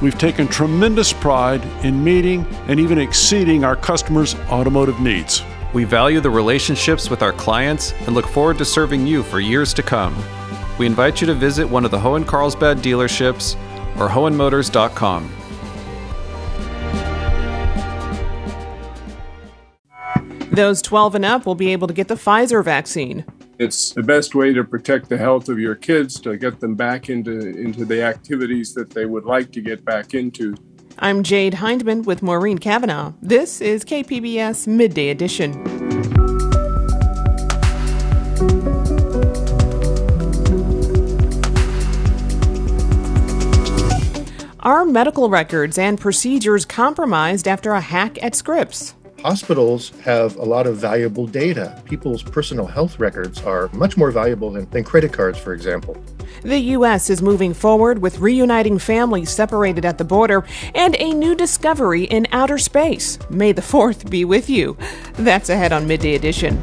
we've taken tremendous pride in meeting and even exceeding our customers' automotive needs. We value the relationships with our clients and look forward to serving you for years to come. We invite you to visit one of the Hoehn Carlsbad dealerships or hoehnmotors.com. Those 12 and up will be able to get the Pfizer vaccine. It's the best way to protect the health of your kids to get them back into, into the activities that they would like to get back into. I'm Jade Hindman with Maureen Cavanaugh. This is KPBS Midday Edition. Are medical records and procedures compromised after a hack at Scripps? Hospitals have a lot of valuable data. People's personal health records are much more valuable than, than credit cards, for example. The U.S. is moving forward with reuniting families separated at the border and a new discovery in outer space. May the 4th be with you. That's ahead on Midday Edition.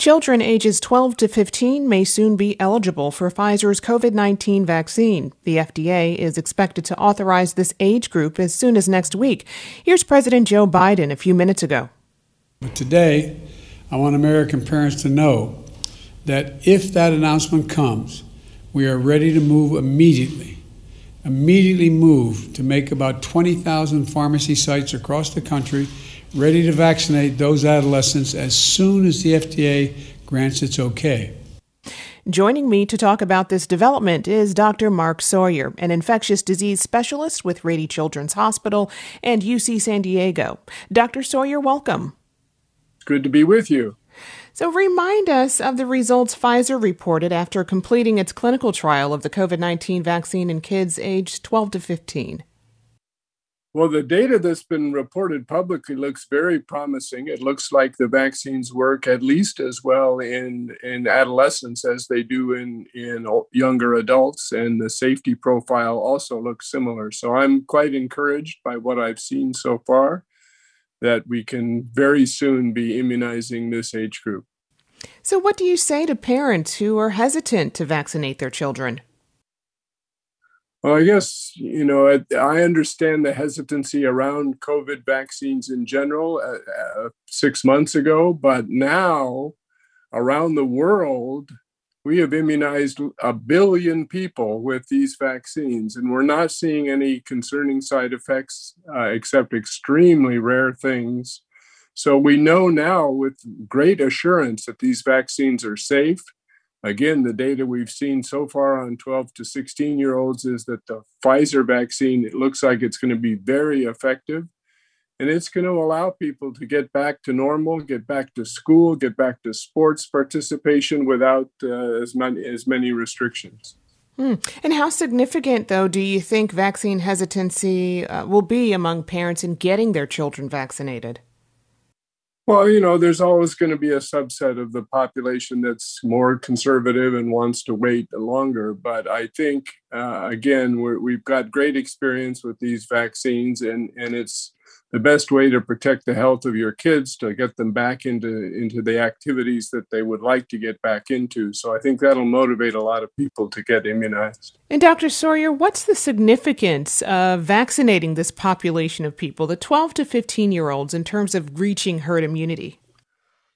Children ages 12 to 15 may soon be eligible for Pfizer's COVID 19 vaccine. The FDA is expected to authorize this age group as soon as next week. Here's President Joe Biden a few minutes ago. But today, I want American parents to know that if that announcement comes, we are ready to move immediately. Immediately move to make about 20,000 pharmacy sites across the country ready to vaccinate those adolescents as soon as the FDA grants its okay. Joining me to talk about this development is Dr. Mark Sawyer, an infectious disease specialist with Rady Children's Hospital and UC San Diego. Dr. Sawyer, welcome. Good to be with you. So, remind us of the results Pfizer reported after completing its clinical trial of the COVID 19 vaccine in kids aged 12 to 15. Well, the data that's been reported publicly looks very promising. It looks like the vaccines work at least as well in, in adolescents as they do in, in younger adults, and the safety profile also looks similar. So I'm quite encouraged by what I've seen so far that we can very soon be immunizing this age group. So, what do you say to parents who are hesitant to vaccinate their children? Well, I guess, you know, I understand the hesitancy around COVID vaccines in general uh, uh, six months ago, but now around the world, we have immunized a billion people with these vaccines, and we're not seeing any concerning side effects uh, except extremely rare things. So we know now with great assurance that these vaccines are safe Again, the data we've seen so far on 12 to 16 year olds is that the Pfizer vaccine, it looks like it's going to be very effective. And it's going to allow people to get back to normal, get back to school, get back to sports participation without uh, as, many, as many restrictions. Hmm. And how significant, though, do you think vaccine hesitancy uh, will be among parents in getting their children vaccinated? Well, you know, there's always going to be a subset of the population that's more conservative and wants to wait longer. But I think, uh, again, we have got great experience with these vaccines, and, and it's the best way to protect the health of your kids to get them back into into the activities that they would like to get back into. So i think that'll motivate a lot of people to get immunized. And dr sawyer what's the significance of vaccinating this population of people the 12 to 15 year olds in terms of reaching herd immunity?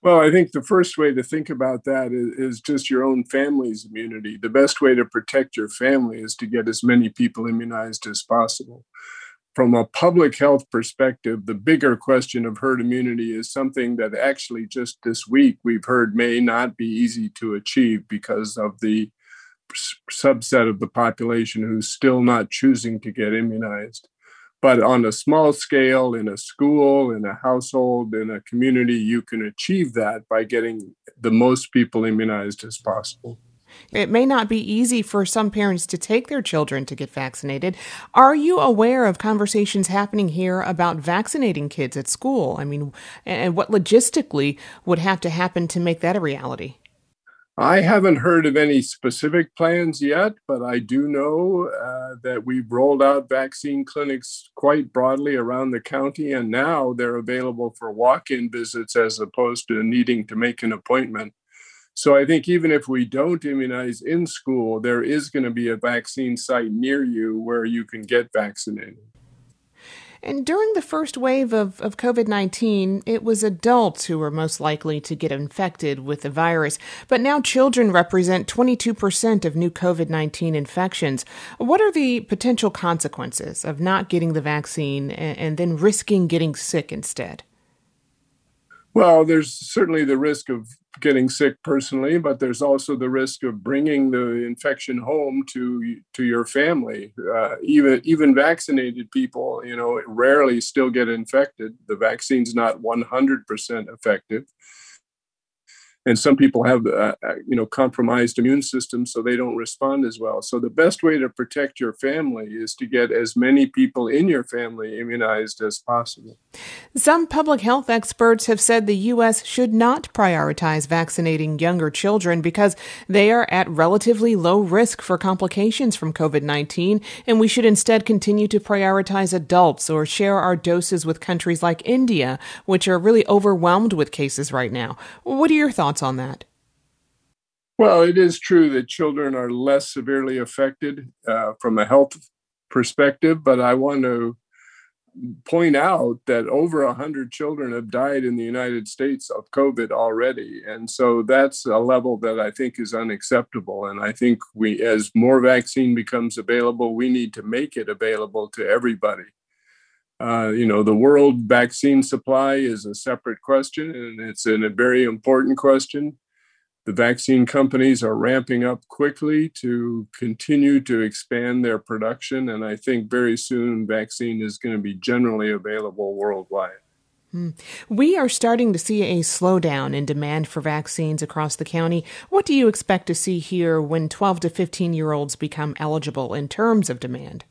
Well, I think the first way to think about that is, is, just your own family's immunity. The best way to protect your family is to get as many people immunized as possible from a public health perspective, the bigger question of herd immunity is something that actually just this week we've heard may not be easy to achieve because of the subset of the population who's still not choosing to get immunized. But on a small scale, in a school, in a household, in a community, you can achieve that by getting the most people immunized as possible. It may not be easy for some parents to take their children to get vaccinated. Are you aware of conversations happening here about vaccinating kids at school? I mean, and what logistically would have to happen to make that a reality? I haven't heard of any specific plans yet, but I do know uh, that we've rolled out vaccine clinics quite broadly around the county, and now they're available for walk in visits as opposed to needing to make an appointment. So I think even if we don't immunize in school, there is going to be a vaccine site near you where you can get vaccinated. And during the first wave of, of COVID 19, it was adults who were most likely to get infected with the virus. But now children represent 22% of new COVID 19 infections. What are the potential consequences of not getting the vaccine and, and then risking getting sick instead? Well, there's certainly the risk of getting sick personally, but there's also the risk of bringing the infection home to to your family. Uh, even even vaccinated people, you know, rarely still get infected. The vaccine's not 100% effective, and some people have uh, uh, you know compromised immune systems so they don't respond as well. So the best way to protect your family is to get as many people in your family immunized as possible. Some public health experts have said the US should not prioritize vaccinating younger children because they are at relatively low risk for complications from COVID-19 and we should instead continue to prioritize adults or share our doses with countries like India which are really overwhelmed with cases right now. What are your thoughts thoughts on that? Well, it is true that children are less severely affected uh, from a health perspective, but I want to point out that over 100 children have died in the United States of COVID already. And so that's a level that I think is unacceptable. And I think we, as more vaccine becomes available, we need to make it available to everybody. Uh, you know, the world vaccine supply is a separate question, and it's a very important question. The vaccine companies are ramping up quickly to continue to expand their production, and I think very soon vaccine is going to be generally available worldwide. Hmm. We are starting to see a slowdown in demand for vaccines across the county. What do you expect to see here when 12 to 15 year olds become eligible in terms of demand?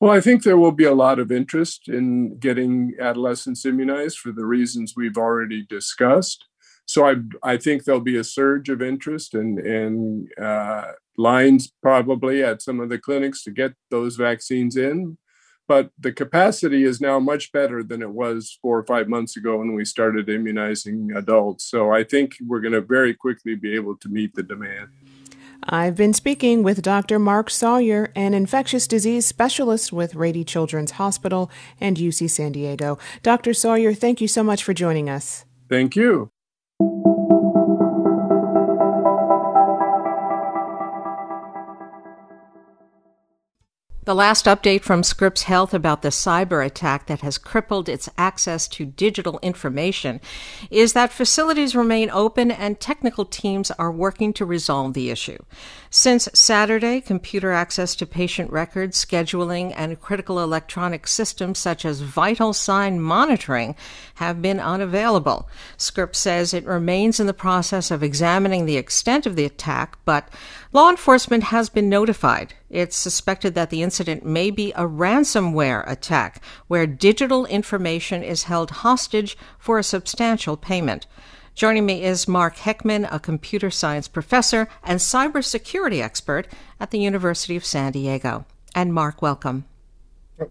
Well, I think there will be a lot of interest in getting adolescents immunized for the reasons we've already discussed. So I, I think there'll be a surge of interest and, and uh, lines probably at some of the clinics to get those vaccines in. But the capacity is now much better than it was four or five months ago when we started immunizing adults. So I think we're going to very quickly be able to meet the demand. I've been speaking with Dr. Mark Sawyer, an infectious disease specialist with Rady Children's Hospital and UC San Diego. Dr. Sawyer, thank you so much for joining us. Thank you. The last update from Scripps Health about the cyber attack that has crippled its access to digital information is that facilities remain open and technical teams are working to resolve the issue. Since Saturday, computer access to patient records, scheduling, and critical electronic systems such as vital sign monitoring have been unavailable. Scripps says it remains in the process of examining the extent of the attack, but law enforcement has been notified. It's suspected that the incident may be a ransomware attack where digital information is held hostage for a substantial payment. Joining me is Mark Heckman, a computer science professor and cybersecurity expert at the University of San Diego. And Mark, welcome.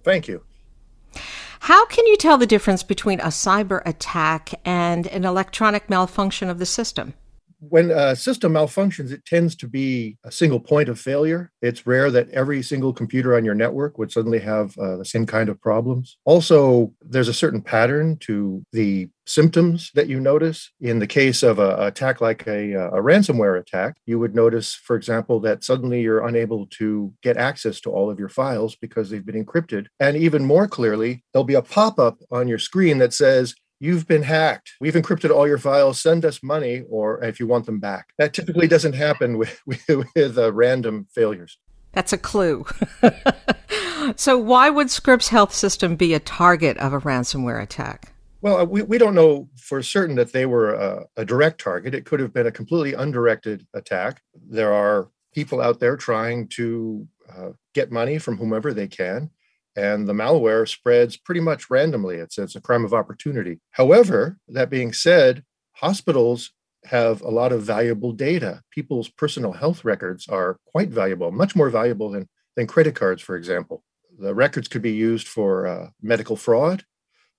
Thank you. How can you tell the difference between a cyber attack and an electronic malfunction of the system? when a system malfunctions, it tends to be a single point of failure. It's rare that every single computer on your network would suddenly have uh, the same kind of problems. Also, there's a certain pattern to the symptoms that you notice. In the case of an attack like a, a, ransomware attack, you would notice, for example, that suddenly you're unable to get access to all of your files because they've been encrypted. And even more clearly, there'll be a pop up on your screen that says, You've been hacked. We've encrypted all your files. Send us money, or if you want them back. That typically doesn't happen with with, with uh, random failures. That's a clue. so, why would Scripps Health System be a target of a ransomware attack? Well, uh, we, we don't know for certain that they were a, a direct target. It could have been a completely undirected attack. There are people out there trying to uh, get money from whomever they can and the malware spreads pretty much randomly. It's, it's a crime of opportunity. However, that being said, hospitals have a lot of valuable data. People's personal health records are quite valuable, much more valuable than, than credit cards, for example. The records could be used for uh, medical fraud.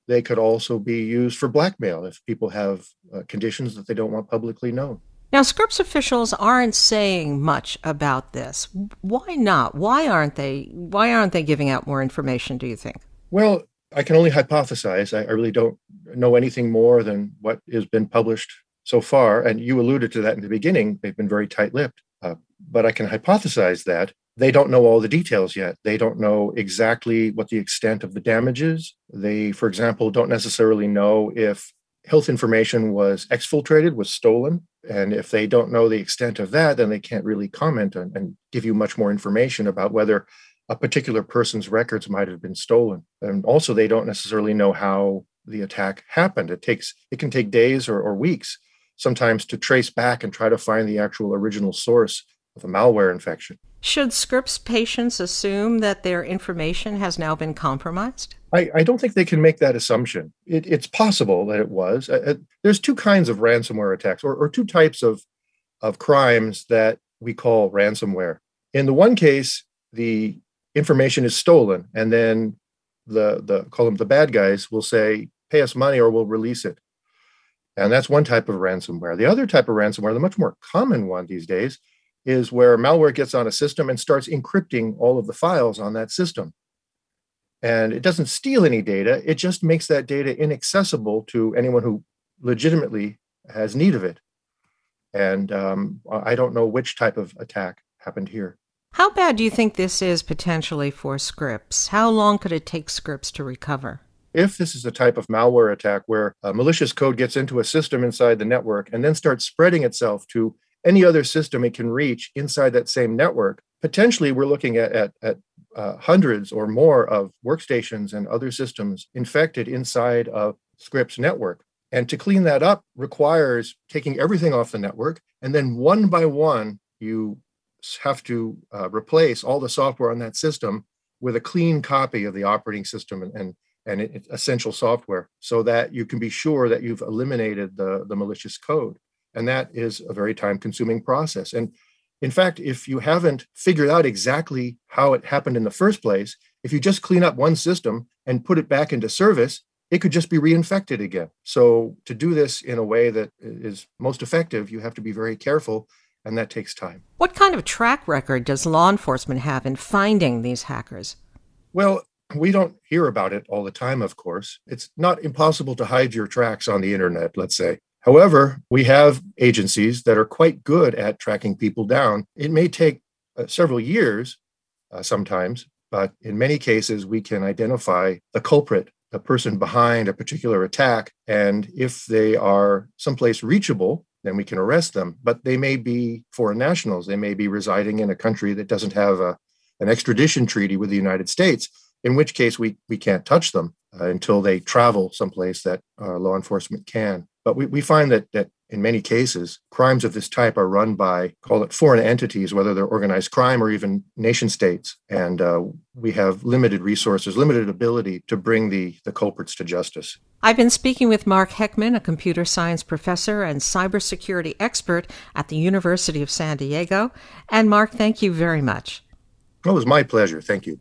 They could also be used for blackmail if people have uh, conditions that they don't want publicly known. Now, Scripps officials aren't saying much about this. Why not? Why aren't they? Why aren't they giving out more information? Do you think? Well, I can only hypothesize. I, I really don't know anything more than what has been published so far. And you alluded to that in the beginning. They've been very tight-lipped. Uh, but I can hypothesize that they don't know all the details yet. They don't know exactly what the extent of the damage is. They, for example, don't necessarily know if health information was exfiltrated, was stolen. And if they don't know the extent of that, then they can't really comment on, and give you much more information about whether a particular person's records might have been stolen. And also, they don't necessarily know how the attack happened. It takes it can take days or, or weeks sometimes to trace back and try to find the actual original source of a malware infection. Should Scripps patients assume that their information has now been compromised? I, I don't think they can make that assumption. It, it's possible that it was. Uh, uh, there's two kinds of ransomware attacks, or, or two types of, of crimes that we call ransomware. In the one case, the information is stolen, and then the, the call them the bad guys will say, pay us money or we'll release it. And that's one type of ransomware. The other type of ransomware, the much more common one these days, is where malware gets on a system and starts encrypting all of the files on that system. And it doesn't steal any data, it just makes that data inaccessible to anyone who legitimately has need of it. And um, I don't know which type of attack happened here. How bad do you think this is potentially for Scripps? How long could it take Scripps to recover? If this is a type of malware attack where malicious code gets into a system inside the network and then starts spreading itself to any other system it can reach inside that same network, potentially we're looking at, at, at uh, hundreds or more of workstations and other systems infected inside of Scripps network. And to clean that up requires taking everything off the network. And then one by one, you have to uh, replace all the software on that system with a clean copy of the operating system and, and, and essential software so that you can be sure that you've eliminated the, the malicious code. And that is a very time consuming process. And in fact, if you haven't figured out exactly how it happened in the first place, if you just clean up one system and put it back into service, it could just be reinfected again. So, to do this in a way that is most effective, you have to be very careful, and that takes time. What kind of track record does law enforcement have in finding these hackers? Well, we don't hear about it all the time, of course. It's not impossible to hide your tracks on the internet, let's say. However, we have agencies that are quite good at tracking people down. It may take uh, several years uh, sometimes, but in many cases, we can identify the culprit, the person behind a particular attack. And if they are someplace reachable, then we can arrest them. But they may be foreign nationals. They may be residing in a country that doesn't have a, an extradition treaty with the United States, in which case we, we can't touch them uh, until they travel someplace that uh, law enforcement can. But we, we find that, that in many cases, crimes of this type are run by, call it foreign entities, whether they're organized crime or even nation states. And uh, we have limited resources, limited ability to bring the, the culprits to justice. I've been speaking with Mark Heckman, a computer science professor and cybersecurity expert at the University of San Diego. And Mark, thank you very much. It was my pleasure. Thank you.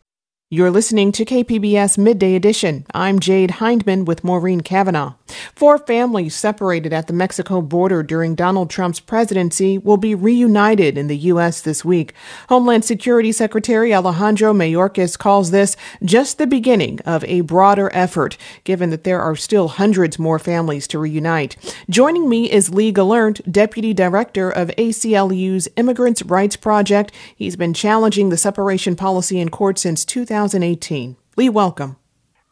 You're listening to KPBS Midday Edition. I'm Jade Hindman with Maureen Cavanaugh. Four families separated at the Mexico border during Donald Trump's presidency will be reunited in the U.S. this week. Homeland Security Secretary Alejandro Mayorkas calls this just the beginning of a broader effort, given that there are still hundreds more families to reunite. Joining me is Lee Gelernt, Deputy Director of ACLU's Immigrants' Rights Project. He's been challenging the separation policy in court since 2018. Lee, welcome.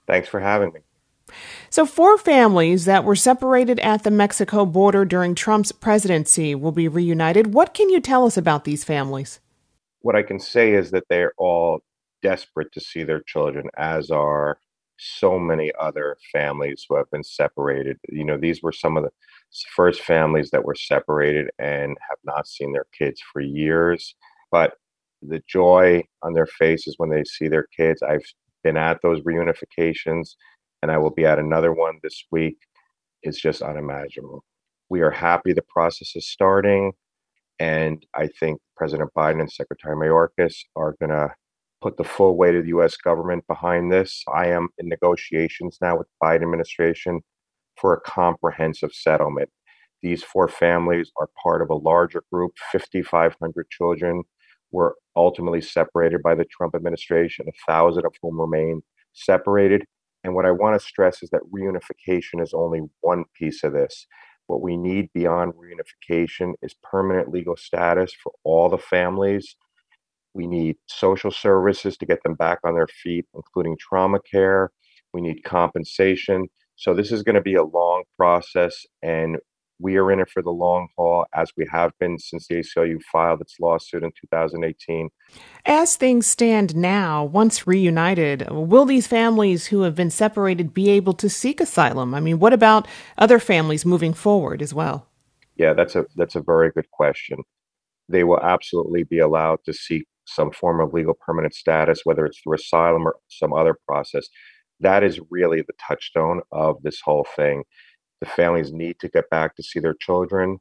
Thanks for having me. So, four families that were separated at the Mexico border during Trump's presidency will be reunited. What can you tell us about these families? What I can say is that they're all desperate to see their children, as are so many other families who have been separated. You know, these were some of the first families that were separated and have not seen their kids for years. But the joy on their faces when they see their kids, I've been at those reunifications and I will be at another one this week, is just unimaginable. We are happy the process is starting. And I think President Biden and Secretary Mayorkas are going to put the full weight of the U.S. government behind this. I am in negotiations now with the Biden administration for a comprehensive settlement. These four families are part of a larger group, 5,500 children were ultimately separated by the Trump administration, a thousand of whom remain separated. And what I want to stress is that reunification is only one piece of this. What we need beyond reunification is permanent legal status for all the families. We need social services to get them back on their feet, including trauma care. We need compensation. So, this is going to be a long process, and we are in it for the long haul, as we have been since the ACLU filed its lawsuit in 2018. As things stand now, once reunited, will these families who have been separated be able to seek asylum? I mean, what about other families moving forward as well? Yeah, that's a that's a very good question. They will absolutely be allowed to seek some form of legal permanent status, whether it's through asylum or some other process. That is really the touchstone of this whole thing the families need to get back to see their children.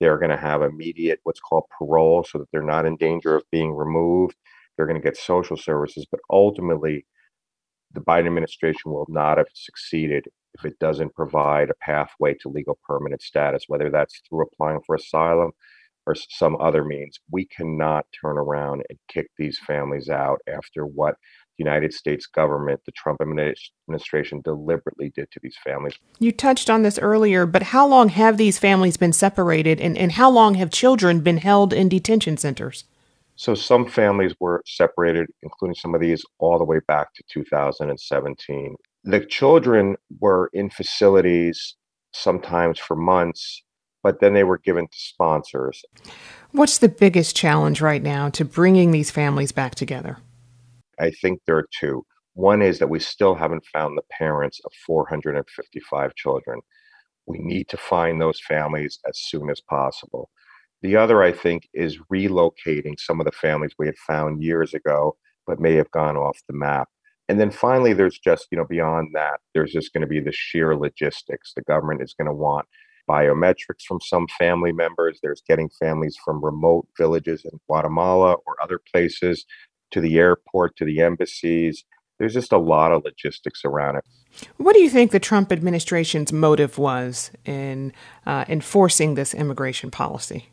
They're going to have immediate what's called parole so that they're not in danger of being removed. They're going to get social services, but ultimately, the Biden administration will not have succeeded if it doesn't provide a pathway to legal permanent status, whether that's through applying for asylum or some other means. We cannot turn around and kick these families out after what United States government, the Trump administration deliberately did to these families. You touched on this earlier, but how long have these families been separated and, and how long have children been held in detention centers? So some families were separated, including some of these, all the way back to 2017. The children were in facilities sometimes for months, but then they were given to sponsors. What's the biggest challenge right now to bringing these families back together? I think there are two. One is that we still haven't found the parents of 455 children. We need to find those families as soon as possible. The other, I think, is relocating some of the families we had found years ago, but may have gone off the map. And then finally, there's just, you know, beyond that, there's just going to be the sheer logistics. The government is going to want biometrics from some family members. There's getting families from remote villages in Guatemala or other places to the airport, to the embassies. There's just a lot of logistics around it. What do you think the Trump administration's motive was in uh, enforcing this immigration policy?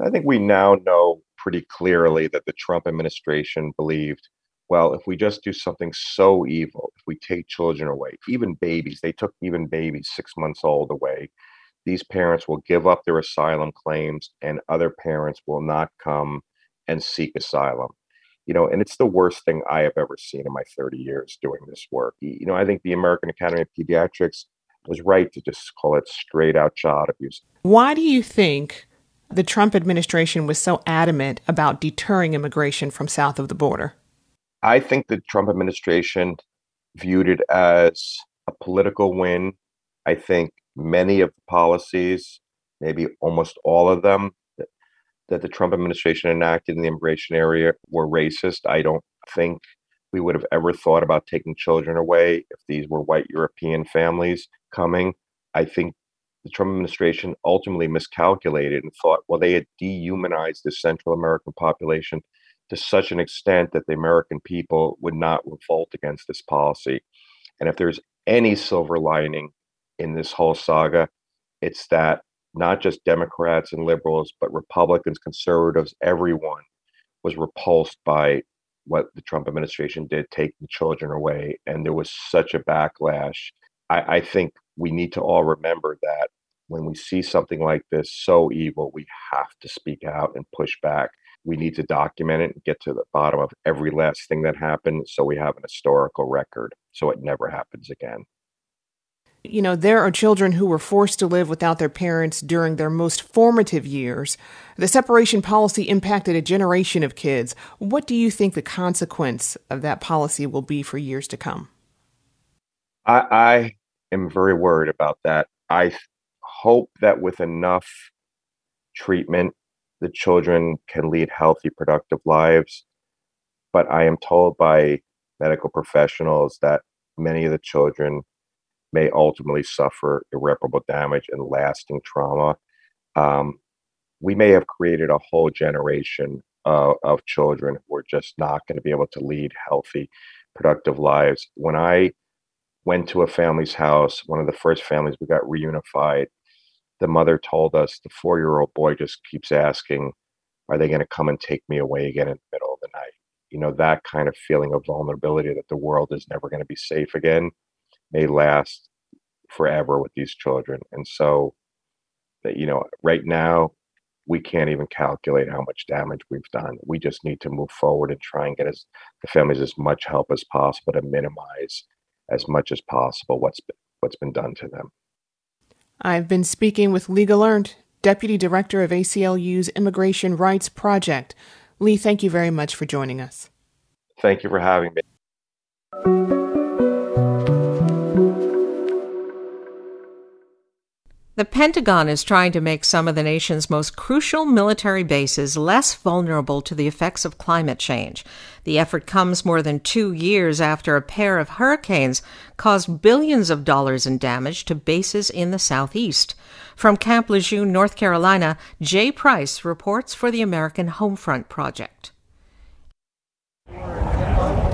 I think we now know pretty clearly that the Trump administration believed well, if we just do something so evil, if we take children away, even babies, they took even babies six months old away, these parents will give up their asylum claims and other parents will not come and seek asylum. you know, and it's the worst thing I have ever seen in my 30 years doing this work. You know, I think the American Academy of Pediatrics was right to just call it straight out child abuse. Why do you think the Trump administration was so adamant about deterring immigration from south of the border? I think the Trump administration viewed it as a political win. I think many of the policies, maybe almost all of them, that the Trump administration enacted in the immigration area were racist. I don't think we would have ever thought about taking children away if these were white European families coming. I think the Trump administration ultimately miscalculated and thought, well, they had dehumanized the Central American population to such an extent that the American people would not revolt against this policy. And if there's any silver lining in this whole saga, it's that not just Democrats and liberals, but Republicans, conservatives, everyone was repulsed by what the Trump administration did, taking children away. And there was such a backlash. I, I think we need to all remember that when we see something like this so evil, we have to speak out and push back. We need to document it and get to the bottom of every last thing that happened so we have an historical record so it never happens again. You know, there are children who were forced to live without their parents during their most formative years. The separation policy impacted a generation of kids. What do you think the consequence of that policy will be for years to come? I, I am very worried about that. I hope that with enough treatment, the children can lead healthy, productive lives. But I am told by medical professionals that many of the children may ultimately suffer irreparable damage and lasting trauma. Um, we may have created a whole generation uh, of children who are just not going to be able to lead healthy, productive lives. When I went to a family's house, one of the first families we got reunified, the mother told us the four year old boy just keeps asking, Are they going to come and take me away again in the middle of the night? You know, that kind of feeling of vulnerability that the world is never going to be safe again may last forever with these children. And so, that you know, right now, we can't even calculate how much damage we've done. We just need to move forward and try and get as the families as much help as possible to minimize as much as possible what's been, what's been done to them. I've been speaking with Lee Gelernt, Deputy Director of ACLU's Immigration Rights Project. Lee, thank you very much for joining us. Thank you for having me. The Pentagon is trying to make some of the nation's most crucial military bases less vulnerable to the effects of climate change. The effort comes more than two years after a pair of hurricanes caused billions of dollars in damage to bases in the southeast. From Camp Lejeune, North Carolina, Jay Price reports for the American Homefront Project.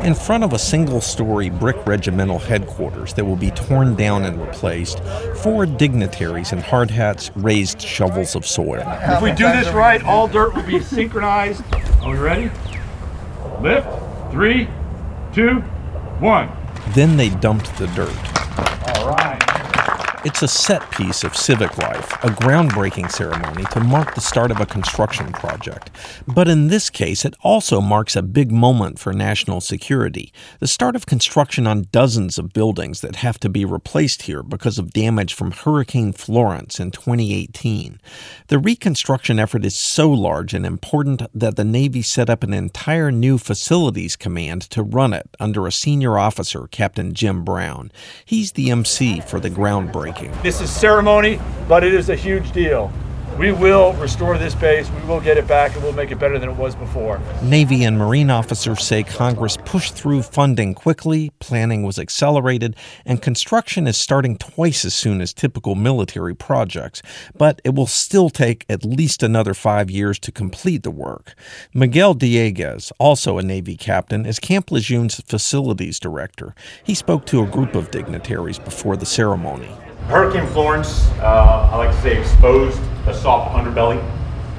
In front of a single story brick regimental headquarters that will be torn down and replaced, four dignitaries in hard hats raised shovels of soil. If we do this right, all dirt will be synchronized. Are we ready? Lift. Three, two, one. Then they dumped the dirt. It's a set piece of civic life, a groundbreaking ceremony to mark the start of a construction project. But in this case, it also marks a big moment for national security the start of construction on dozens of buildings that have to be replaced here because of damage from Hurricane Florence in 2018. The reconstruction effort is so large and important that the Navy set up an entire new facilities command to run it under a senior officer, Captain Jim Brown. He's the MC for the groundbreaking. This is ceremony, but it is a huge deal. We will restore this base. We will get it back and we'll make it better than it was before. Navy and Marine officers say Congress pushed through funding quickly, planning was accelerated, and construction is starting twice as soon as typical military projects. But it will still take at least another five years to complete the work. Miguel Dieguez, also a Navy captain, is Camp Lejeune's facilities director. He spoke to a group of dignitaries before the ceremony. Hurricane Florence, uh, I like to say, exposed the soft underbelly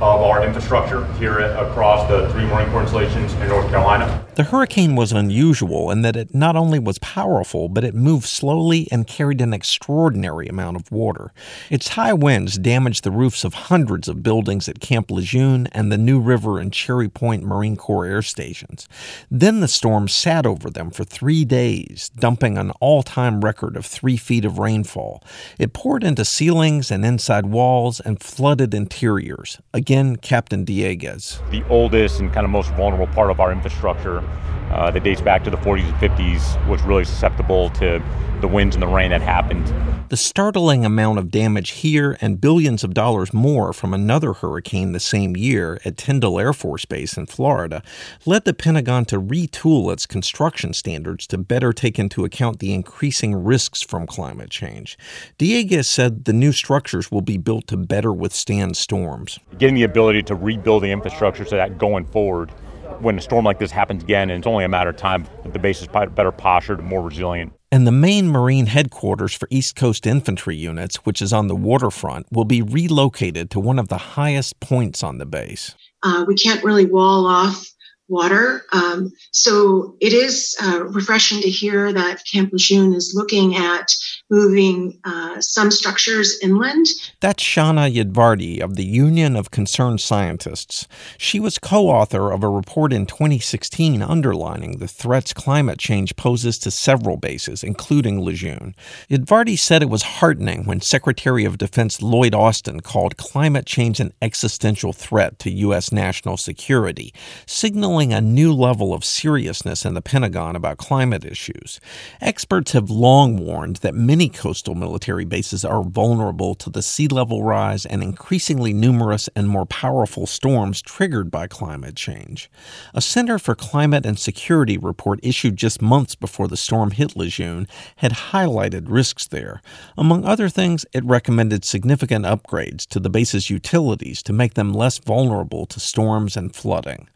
of our infrastructure here across the three Marine Corps installations in North Carolina. The hurricane was unusual in that it not only was powerful, but it moved slowly and carried an extraordinary amount of water. Its high winds damaged the roofs of hundreds of buildings at Camp Lejeune and the New River and Cherry Point Marine Corps air stations. Then the storm sat over them for three days, dumping an all time record of three feet of rainfall. It poured into ceilings and inside walls and flooded interiors. Again, Captain Dieguez. The oldest and kind of most vulnerable part of our infrastructure uh, that dates back to the 40s and 50s was really susceptible to the winds and the rain that happened. The startling amount of damage here and billions of dollars more from another hurricane the same year at Tyndall Air Force Base in Florida led the Pentagon to retool its construction standards to better take into account the increasing risks from climate change. Dieguez said the new structures will be built to better withstand storms. Getting the ability to rebuild the infrastructure so that going forward when a storm like this happens again, and it's only a matter of time, the base is better postured and more resilient. And the main Marine headquarters for East Coast Infantry units, which is on the waterfront, will be relocated to one of the highest points on the base. Uh, we can't really wall off water. Um, so it is uh, refreshing to hear that Camp Lejeune is looking at moving uh, some structures inland. That's Shana Udvardy of the Union of Concerned Scientists. She was co author of a report in 2016 underlining the threats climate change poses to several bases, including Lejeune. Udvardy said it was heartening when Secretary of Defense Lloyd Austin called climate change an existential threat to U.S. national security, signaling a new level of seriousness in the Pentagon about climate issues. Experts have long warned that many many coastal military bases are vulnerable to the sea level rise and increasingly numerous and more powerful storms triggered by climate change. A Center for Climate and Security report issued just months before the storm hit Lejeune had highlighted risks there. Among other things, it recommended significant upgrades to the base's utilities to make them less vulnerable to storms and flooding.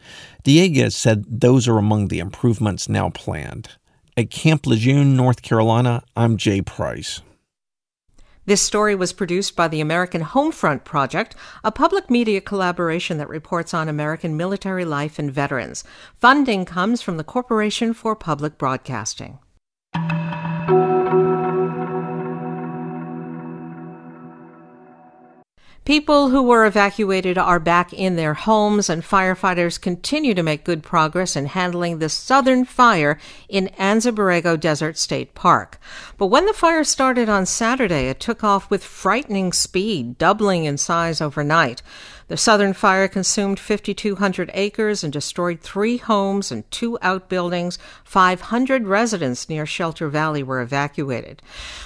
Dieguez said those are among the improvements now planned. At Camp Lejeune, North Carolina, I'm Jay Price. This story was produced by the American Homefront Project, a public media collaboration that reports on American military life and veterans. Funding comes from the Corporation for Public Broadcasting. People who were evacuated are back in their homes, and firefighters continue to make good progress in handling the southern fire in Anza Borrego Desert State Park. But when the fire started on Saturday, it took off with frightening speed, doubling in size overnight. The southern fire consumed 5,200 acres and destroyed three homes and two outbuildings. 500 residents near Shelter Valley were evacuated.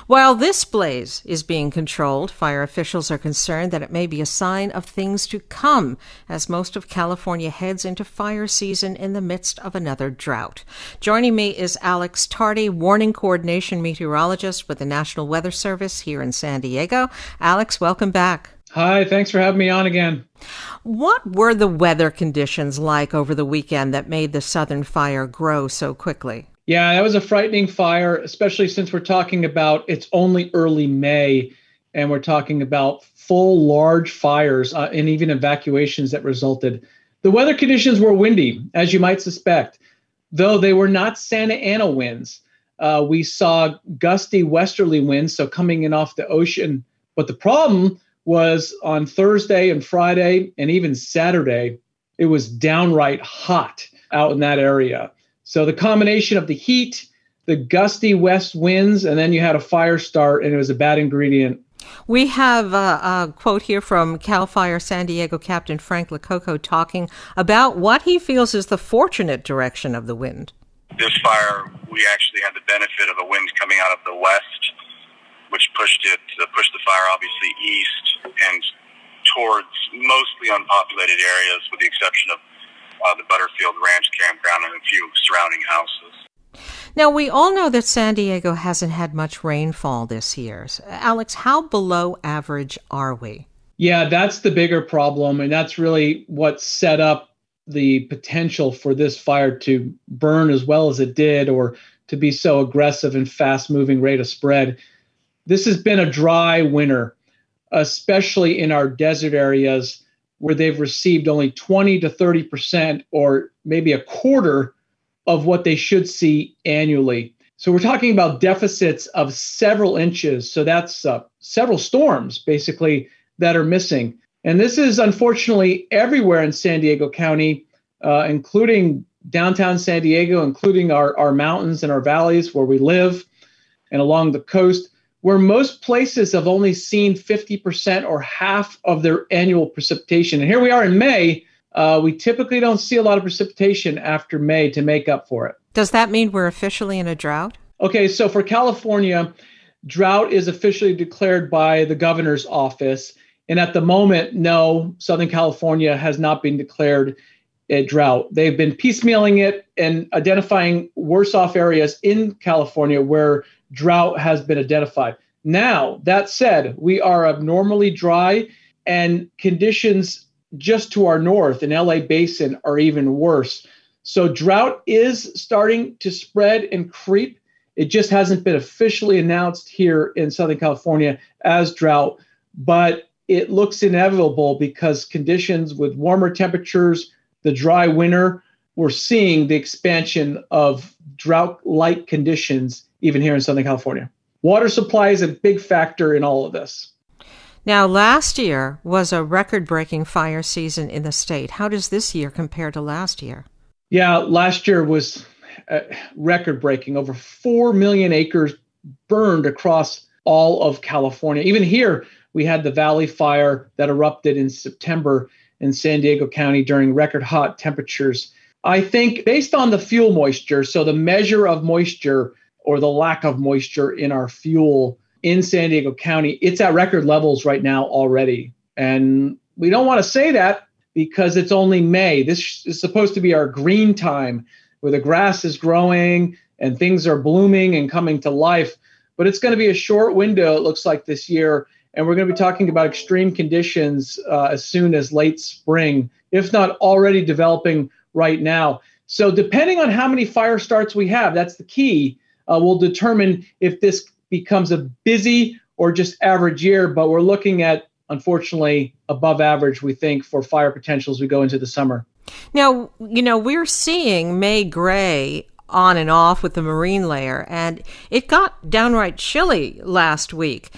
While this blaze is being controlled, fire officials are concerned that it may be a sign of things to come as most of California heads into fire season in the midst of another drought. Joining me is Alex Tardy, warning coordination meteorologist with the National Weather Service here in San Diego. Alex, welcome back. Hi, thanks for having me on again. What were the weather conditions like over the weekend that made the Southern Fire grow so quickly? Yeah, that was a frightening fire, especially since we're talking about it's only early May and we're talking about full large fires uh, and even evacuations that resulted. The weather conditions were windy, as you might suspect, though they were not Santa Ana winds. Uh, we saw gusty westerly winds, so coming in off the ocean. But the problem was on Thursday and Friday and even Saturday, it was downright hot out in that area. So the combination of the heat, the gusty west winds, and then you had a fire start, and it was a bad ingredient. We have a, a quote here from CAL FIRE San Diego Captain Frank Lococo talking about what he feels is the fortunate direction of the wind. This fire, we actually had the benefit of a wind coming out of the west which pushed it uh, pushed the fire obviously east and towards mostly unpopulated areas, with the exception of uh, the Butterfield Ranch campground and a few surrounding houses. Now, we all know that San Diego hasn't had much rainfall this year. Alex, how below average are we? Yeah, that's the bigger problem. And that's really what set up the potential for this fire to burn as well as it did or to be so aggressive and fast moving rate of spread. This has been a dry winter, especially in our desert areas where they've received only 20 to 30 percent or maybe a quarter of what they should see annually. So we're talking about deficits of several inches. So that's uh, several storms basically that are missing. And this is unfortunately everywhere in San Diego County, uh, including downtown San Diego, including our, our mountains and our valleys where we live and along the coast, where most places have only seen 50% or half of their annual precipitation. And here we are in May. Uh, we typically don't see a lot of precipitation after May to make up for it. Does that mean we're officially in a drought? Okay, so for California, drought is officially declared by the governor's office. And at the moment, no, Southern California has not been declared a drought. They've been piecemealing it and identifying worse off areas in California where drought has been identified. Now, that said, we are abnormally dry and conditions just to our north in LA Basin are even worse. So drought is starting to spread and creep. It just hasn't been officially announced here in Southern California as drought, but it looks inevitable because conditions with warmer temperatures, the dry winter, we're seeing the expansion of drought like conditions even here in Southern California. Water supply is a big factor in all of this. Now, last year was a record breaking fire season in the state. How does this year compare to last year? Yeah, last year was uh, record breaking. Over 4 million acres burned across all of California. Even here, we had the Valley Fire that erupted in September in San Diego County during record hot temperatures. I think based on the fuel moisture, so the measure of moisture or the lack of moisture in our fuel in San Diego County, it's at record levels right now already. And we don't want to say that because it's only May. This is supposed to be our green time where the grass is growing and things are blooming and coming to life. But it's going to be a short window, it looks like this year. And we're going to be talking about extreme conditions uh, as soon as late spring, if not already developing right now. So, depending on how many fire starts we have, that's the key, uh, will determine if this becomes a busy or just average year. But we're looking at, unfortunately, above average, we think, for fire potential as we go into the summer. Now, you know, we're seeing May gray on and off with the marine layer, and it got downright chilly last week.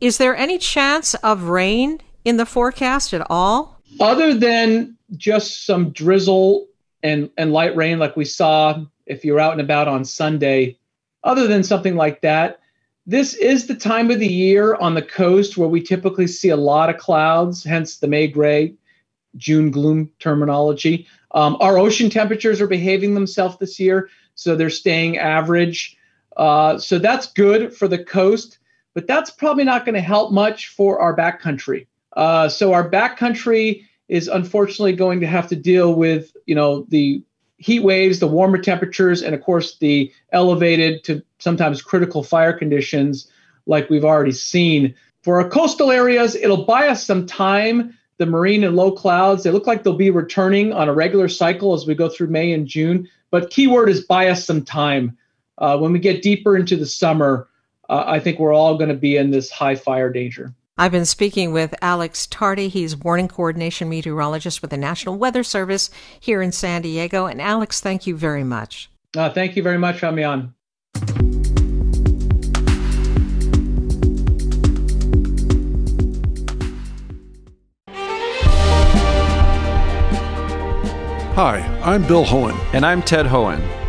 Is there any chance of rain in the forecast at all? Other than just some drizzle and, and light rain, like we saw if you're out and about on Sunday, other than something like that, this is the time of the year on the coast where we typically see a lot of clouds, hence the May gray, June gloom terminology. Um, our ocean temperatures are behaving themselves this year, so they're staying average. Uh, so that's good for the coast but that's probably not going to help much for our backcountry. Uh, so our backcountry is unfortunately going to have to deal with, you know, the heat waves, the warmer temperatures, and of course the elevated to sometimes critical fire conditions like we've already seen. For our coastal areas, it'll buy us some time. The marine and low clouds, they look like they'll be returning on a regular cycle as we go through May and June. But keyword is buy us some time. Uh, when we get deeper into the summer, uh, I think we're all going to be in this high fire danger. I've been speaking with Alex Tardy. He's warning coordination meteorologist with the National Weather Service here in San Diego. And Alex, thank you very much. Uh, thank you very much for having me on. Hi, I'm Bill Hoehn. And I'm Ted Hoehn.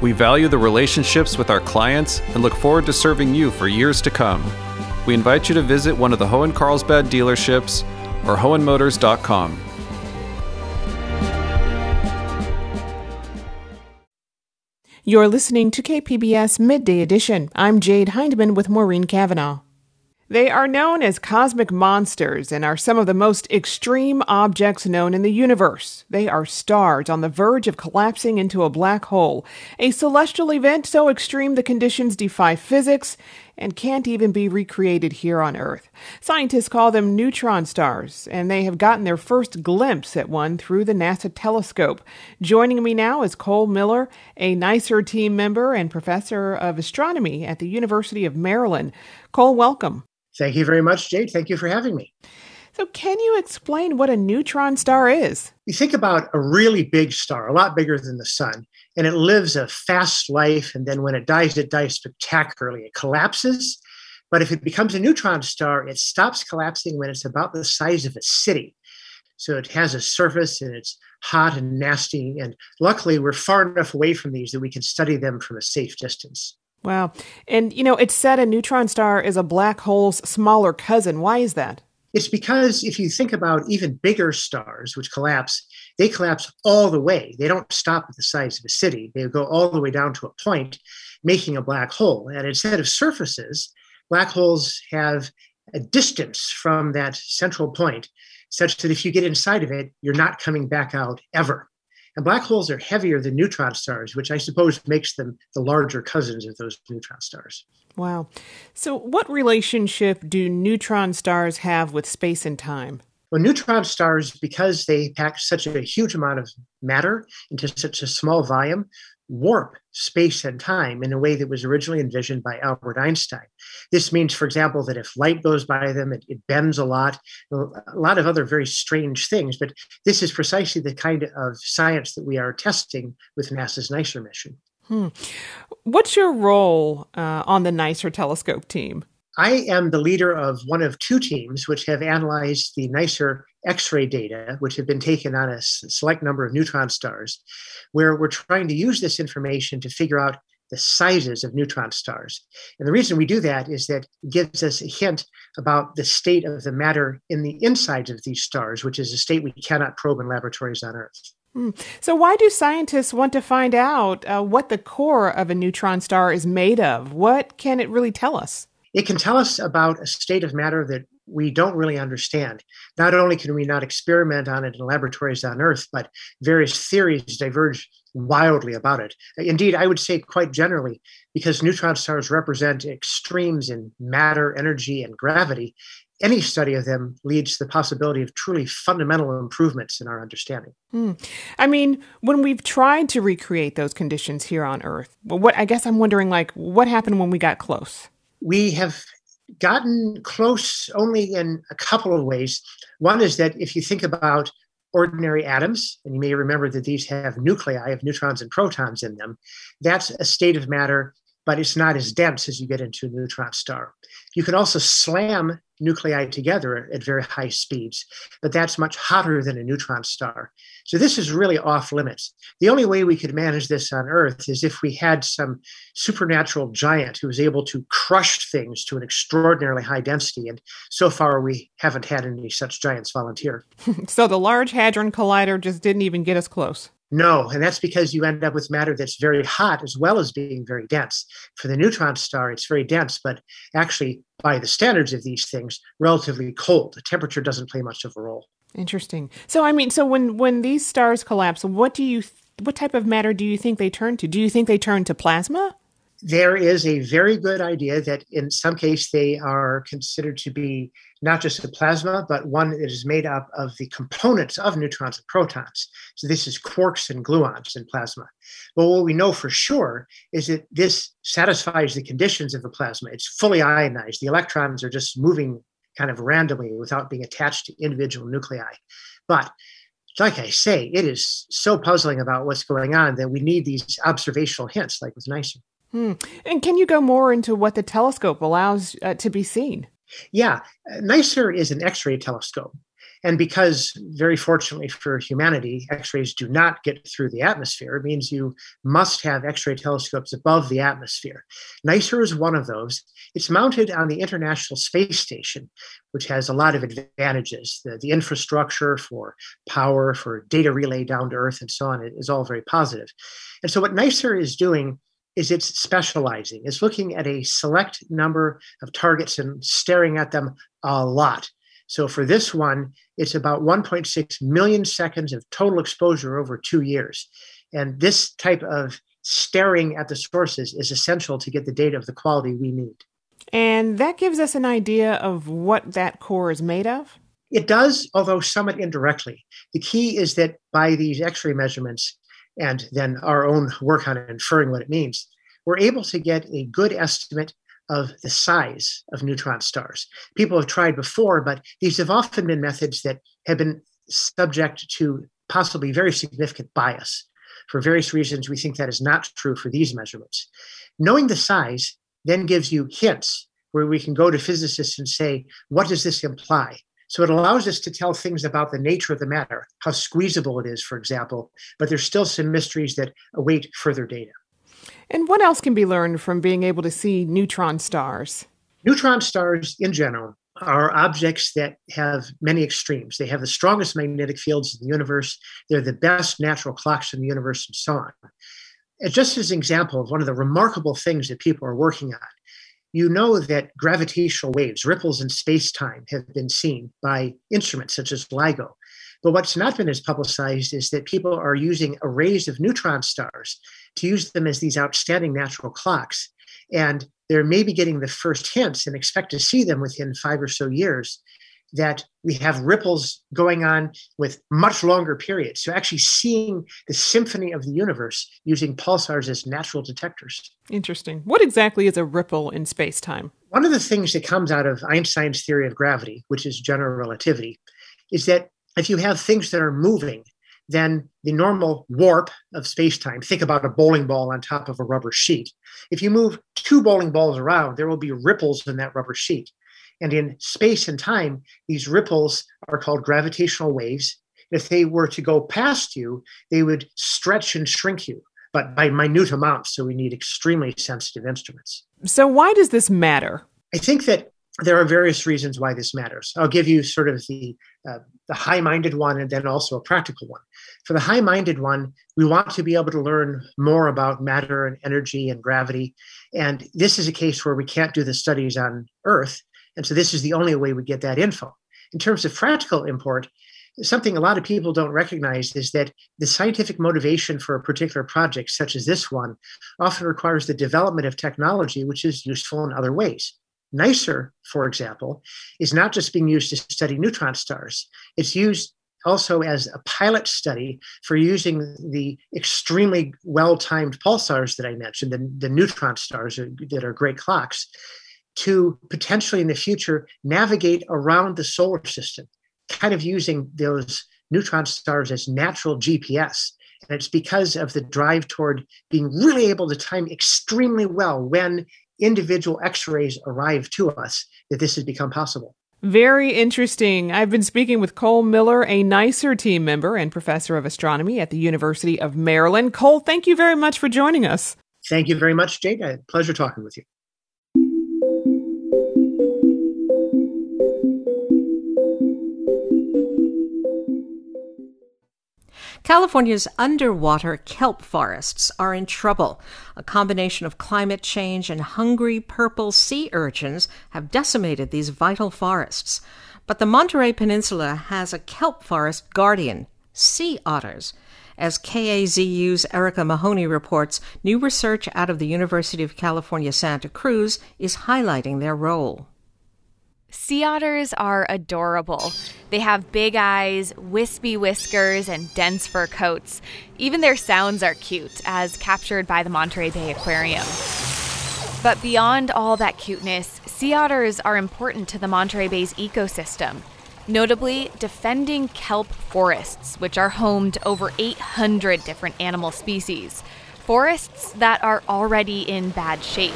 We value the relationships with our clients and look forward to serving you for years to come. We invite you to visit one of the Hoehn Carlsbad dealerships or Hoehnmotors.com. You're listening to KPBS Midday Edition. I'm Jade Hindman with Maureen Cavanaugh. They are known as cosmic monsters and are some of the most extreme objects known in the universe. They are stars on the verge of collapsing into a black hole, a celestial event so extreme the conditions defy physics and can't even be recreated here on Earth. Scientists call them neutron stars, and they have gotten their first glimpse at one through the NASA telescope. Joining me now is Cole Miller, a NICER team member and professor of astronomy at the University of Maryland. Cole, welcome. Thank you very much, Jade. Thank you for having me. So, can you explain what a neutron star is? You think about a really big star, a lot bigger than the sun, and it lives a fast life. And then when it dies, it dies spectacularly. It collapses. But if it becomes a neutron star, it stops collapsing when it's about the size of a city. So it has a surface and it's hot and nasty. And luckily, we're far enough away from these that we can study them from a safe distance. Wow. And, you know, it's said a neutron star is a black hole's smaller cousin. Why is that? It's because if you think about even bigger stars which collapse, they collapse all the way. They don't stop at the size of a city, they go all the way down to a point, making a black hole. And instead of surfaces, black holes have a distance from that central point such that if you get inside of it, you're not coming back out ever. And black holes are heavier than neutron stars, which I suppose makes them the larger cousins of those neutron stars. Wow. So, what relationship do neutron stars have with space and time? Well, neutron stars, because they pack such a huge amount of matter into such a small volume, warp space and time in a way that was originally envisioned by Albert Einstein. This means, for example, that if light goes by them, it, it, bends a lot, a lot of other very strange things. But this is precisely the kind of science that we are testing with NASA's NICER mission. Hmm. What's your role uh, on the NICER telescope team? I am the leader of one of two teams which have analyzed the NICER X ray data, which have been taken on a select number of neutron stars, where we're trying to use this information to figure out the sizes of neutron stars. And the reason we do that is that it gives us a hint about the state of the matter in the insides of these stars, which is a state we cannot probe in laboratories on Earth. Hmm. So, why do scientists want to find out uh, what the core of a neutron star is made of? What can it really tell us? It can tell us about a state of matter that we don't really understand. Not only can we not experiment on it in laboratories on Earth, but various theories diverge wildly about it. Indeed, I would say quite generally, because neutron stars represent extremes in matter, energy, and gravity, any study of them leads to the possibility of truly fundamental improvements in our understanding. Hmm. I mean, when we've tried to recreate those conditions here on Earth, what I guess I'm wondering, like, what happened when we got close? we have gotten close only in a couple of ways. One is that if you think about ordinary atoms, and you may remember that these have nuclei of neutrons and protons in them, that's a state of matter, but it's not as dense as you get into a neutron star. You can also slam nuclei together at very high speeds, but that's much hotter than a neutron star. So this is really off limits. The only way we could manage this on Earth is if we had some supernatural giant who was able to crush things to an extraordinarily high density. And so far, we haven't had any such giants volunteer. so the Large Hadron Collider just didn't even get us close. No, and that's because you end up with matter that's very hot as well as being very dense. For the neutron star, it's very dense, but actually, by the standards of these things, relatively cold. The temperature doesn't play much of a role. Interesting. So, I mean, so when when these stars collapse, what do you what type of matter do you think they turn to? Do you think they turn to plasma? there is a very good idea that in some case they are considered to be not just a plasma, but one that is made up of the components of neutrons and protons. So this is quarks and gluons in plasma. But what we know for sure is that this satisfies the conditions of a plasma. It's fully ionized. The electrons are just moving kind of randomly without being attached to individual nuclei. But like I say, it is so puzzling about what's going on that we need these observational hints, like with NICER. Hmm. And can you go more into what the telescope allows uh, to be seen? Yeah, NICER is an X ray telescope. And because, very fortunately for humanity, X rays do not get through the atmosphere, it means you must have X ray telescopes above the atmosphere. NICER is one of those. It's mounted on the International Space Station, which has a lot of advantages. The, the infrastructure for power, for data relay down to Earth, and so on is all very positive. And so, what NICER is doing is it's specializing. It's looking at a select number of targets and staring at them a lot. So for this one, it's about 1.6 million seconds of total exposure over two years. And this type of staring at the sources is essential to get the data of the quality we need. And that gives us an idea of what that core is made of? It does, although somewhat indirectly. The key is that by these X ray measurements and then our own work on inferring what it means, we're able to get a good estimate of the size of neutron stars. People have tried before, but these have often been methods that have been subject to possibly very significant bias. For various reasons, we think that is not true for these measurements. Knowing the size then gives you hints where we can go to physicists and say, what does this imply? So it allows us to tell things about the nature of the matter, how squeezable it is, for example, but there's still some mysteries that await further data. And what else can be learned from being able to see neutron stars? Neutron stars, in general, are objects that have many extremes. They have the strongest magnetic fields in the universe, they're the best natural clocks in the universe, and so on. Just as an example of one of the remarkable things that people are working on, you know that gravitational waves, ripples in space time, have been seen by instruments such as LIGO. But what's not been as publicized is that people are using arrays of neutron stars to use them as these outstanding natural clocks. And they're maybe getting the first hints and expect to see them within five or so years that we have ripples going on with much longer periods. So, actually, seeing the symphony of the universe using pulsars as natural detectors. Interesting. What exactly is a ripple in space time? One of the things that comes out of Einstein's theory of gravity, which is general relativity, is that if you have things that are moving, then the normal warp of space time, think about a bowling ball on top of a rubber sheet. If you move two bowling balls around, there will be ripples in that rubber sheet. And in space and time, these ripples are called gravitational waves. If they were to go past you, they would stretch and shrink you, but by minute amounts. So we need extremely sensitive instruments. So, why does this matter? I think that there are various reasons why this matters. I'll give you sort of the uh, the high-minded one and then also a practical one. For the high-minded one, we want to be able to learn more about matter and energy and gravity, and this is a case where we can't do the studies on Earth, and so this is the only way we get that info. In terms of practical import, something a lot of people don't recognize is that the scientific motivation for a particular project, such as this one, often requires the development of technology which is useful in other ways. NICER, for example, is not just being used to study neutron stars, it's used also as a pilot study for using the extremely well timed pulsars that I mentioned, the, the neutron stars are, that are great clocks, to potentially in the future navigate around the solar system, kind of using those neutron stars as natural GPS. And it's because of the drive toward being really able to time extremely well when individual x rays arrive to us that this has become possible. Very interesting. I've been speaking with Cole Miller, a NICER team member and professor of astronomy at the University of Maryland. Cole, thank you very much for joining us. Thank you very much, Jade. Pleasure talking with you. California's underwater kelp forests are in trouble. A combination of climate change and hungry purple sea urchins have decimated these vital forests. But the Monterey Peninsula has a kelp forest guardian sea otters. As KAZU's Erica Mahoney reports, new research out of the University of California, Santa Cruz is highlighting their role. Sea otters are adorable. They have big eyes, wispy whiskers, and dense fur coats. Even their sounds are cute, as captured by the Monterey Bay Aquarium. But beyond all that cuteness, sea otters are important to the Monterey Bay's ecosystem, notably defending kelp forests, which are home to over 800 different animal species, forests that are already in bad shape.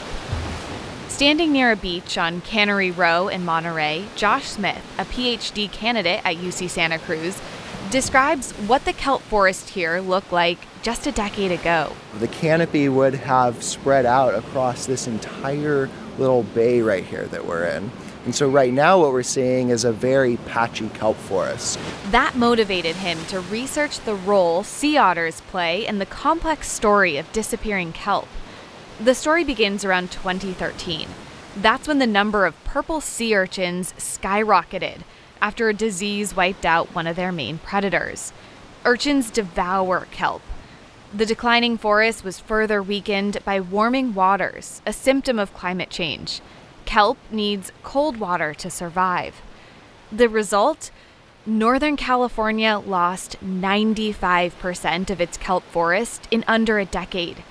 Standing near a beach on Cannery Row in Monterey, Josh Smith, a PhD candidate at UC Santa Cruz, describes what the kelp forest here looked like just a decade ago. The canopy would have spread out across this entire little bay right here that we're in. And so, right now, what we're seeing is a very patchy kelp forest. That motivated him to research the role sea otters play in the complex story of disappearing kelp. The story begins around 2013. That's when the number of purple sea urchins skyrocketed after a disease wiped out one of their main predators. Urchins devour kelp. The declining forest was further weakened by warming waters, a symptom of climate change. Kelp needs cold water to survive. The result? Northern California lost 95% of its kelp forest in under a decade.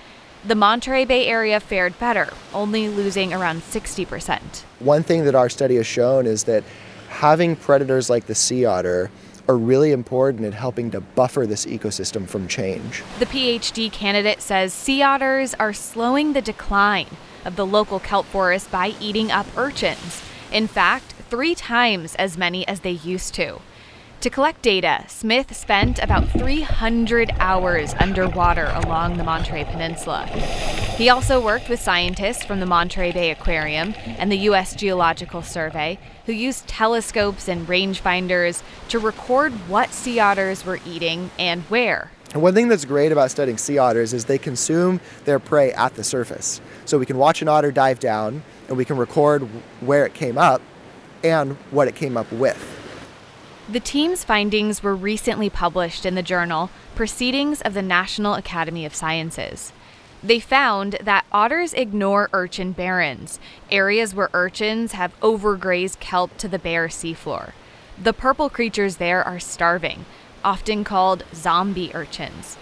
The Monterey Bay area fared better, only losing around 60%. One thing that our study has shown is that having predators like the sea otter are really important in helping to buffer this ecosystem from change. The PhD candidate says sea otters are slowing the decline of the local kelp forest by eating up urchins. In fact, three times as many as they used to. To collect data, Smith spent about 300 hours underwater along the Monterey Peninsula. He also worked with scientists from the Monterey Bay Aquarium and the U.S. Geological Survey, who used telescopes and rangefinders to record what sea otters were eating and where. And one thing that's great about studying sea otters is they consume their prey at the surface. So we can watch an otter dive down and we can record where it came up and what it came up with. The team's findings were recently published in the journal Proceedings of the National Academy of Sciences. They found that otters ignore urchin barrens, areas where urchins have overgrazed kelp to the bare seafloor. The purple creatures there are starving, often called zombie urchins.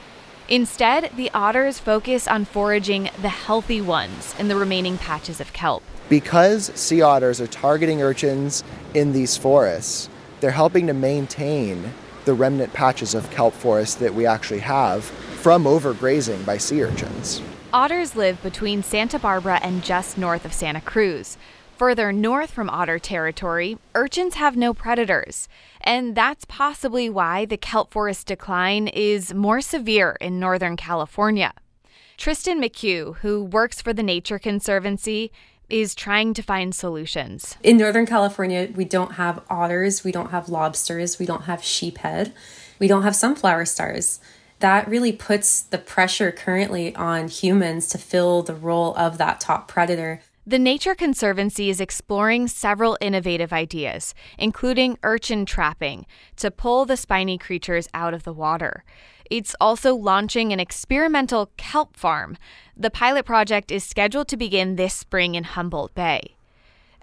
Instead, the otters focus on foraging the healthy ones in the remaining patches of kelp. Because sea otters are targeting urchins in these forests, they're helping to maintain the remnant patches of kelp forest that we actually have from overgrazing by sea urchins. Otters live between Santa Barbara and just north of Santa Cruz. Further north from otter territory, urchins have no predators, and that's possibly why the kelp forest decline is more severe in Northern California. Tristan McHugh, who works for the Nature Conservancy, is trying to find solutions. In Northern California, we don't have otters, we don't have lobsters, we don't have sheephead, we don't have sunflower stars. That really puts the pressure currently on humans to fill the role of that top predator. The Nature Conservancy is exploring several innovative ideas, including urchin trapping, to pull the spiny creatures out of the water. It's also launching an experimental kelp farm. The pilot project is scheduled to begin this spring in Humboldt Bay.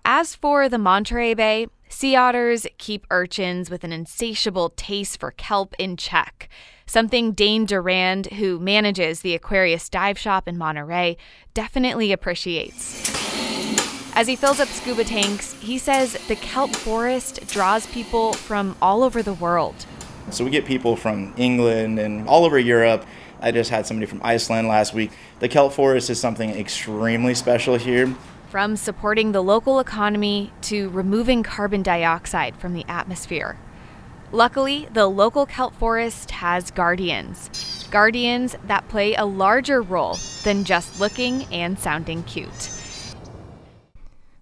As for the Monterey Bay, sea otters keep urchins with an insatiable taste for kelp in check, something Dane Durand, who manages the Aquarius dive shop in Monterey, definitely appreciates. As he fills up scuba tanks, he says the kelp forest draws people from all over the world. So we get people from England and all over Europe. I just had somebody from Iceland last week. The kelp forest is something extremely special here. From supporting the local economy to removing carbon dioxide from the atmosphere. Luckily, the local kelp forest has guardians. Guardians that play a larger role than just looking and sounding cute.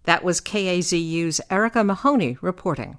That was KAZU's Erica Mahoney reporting.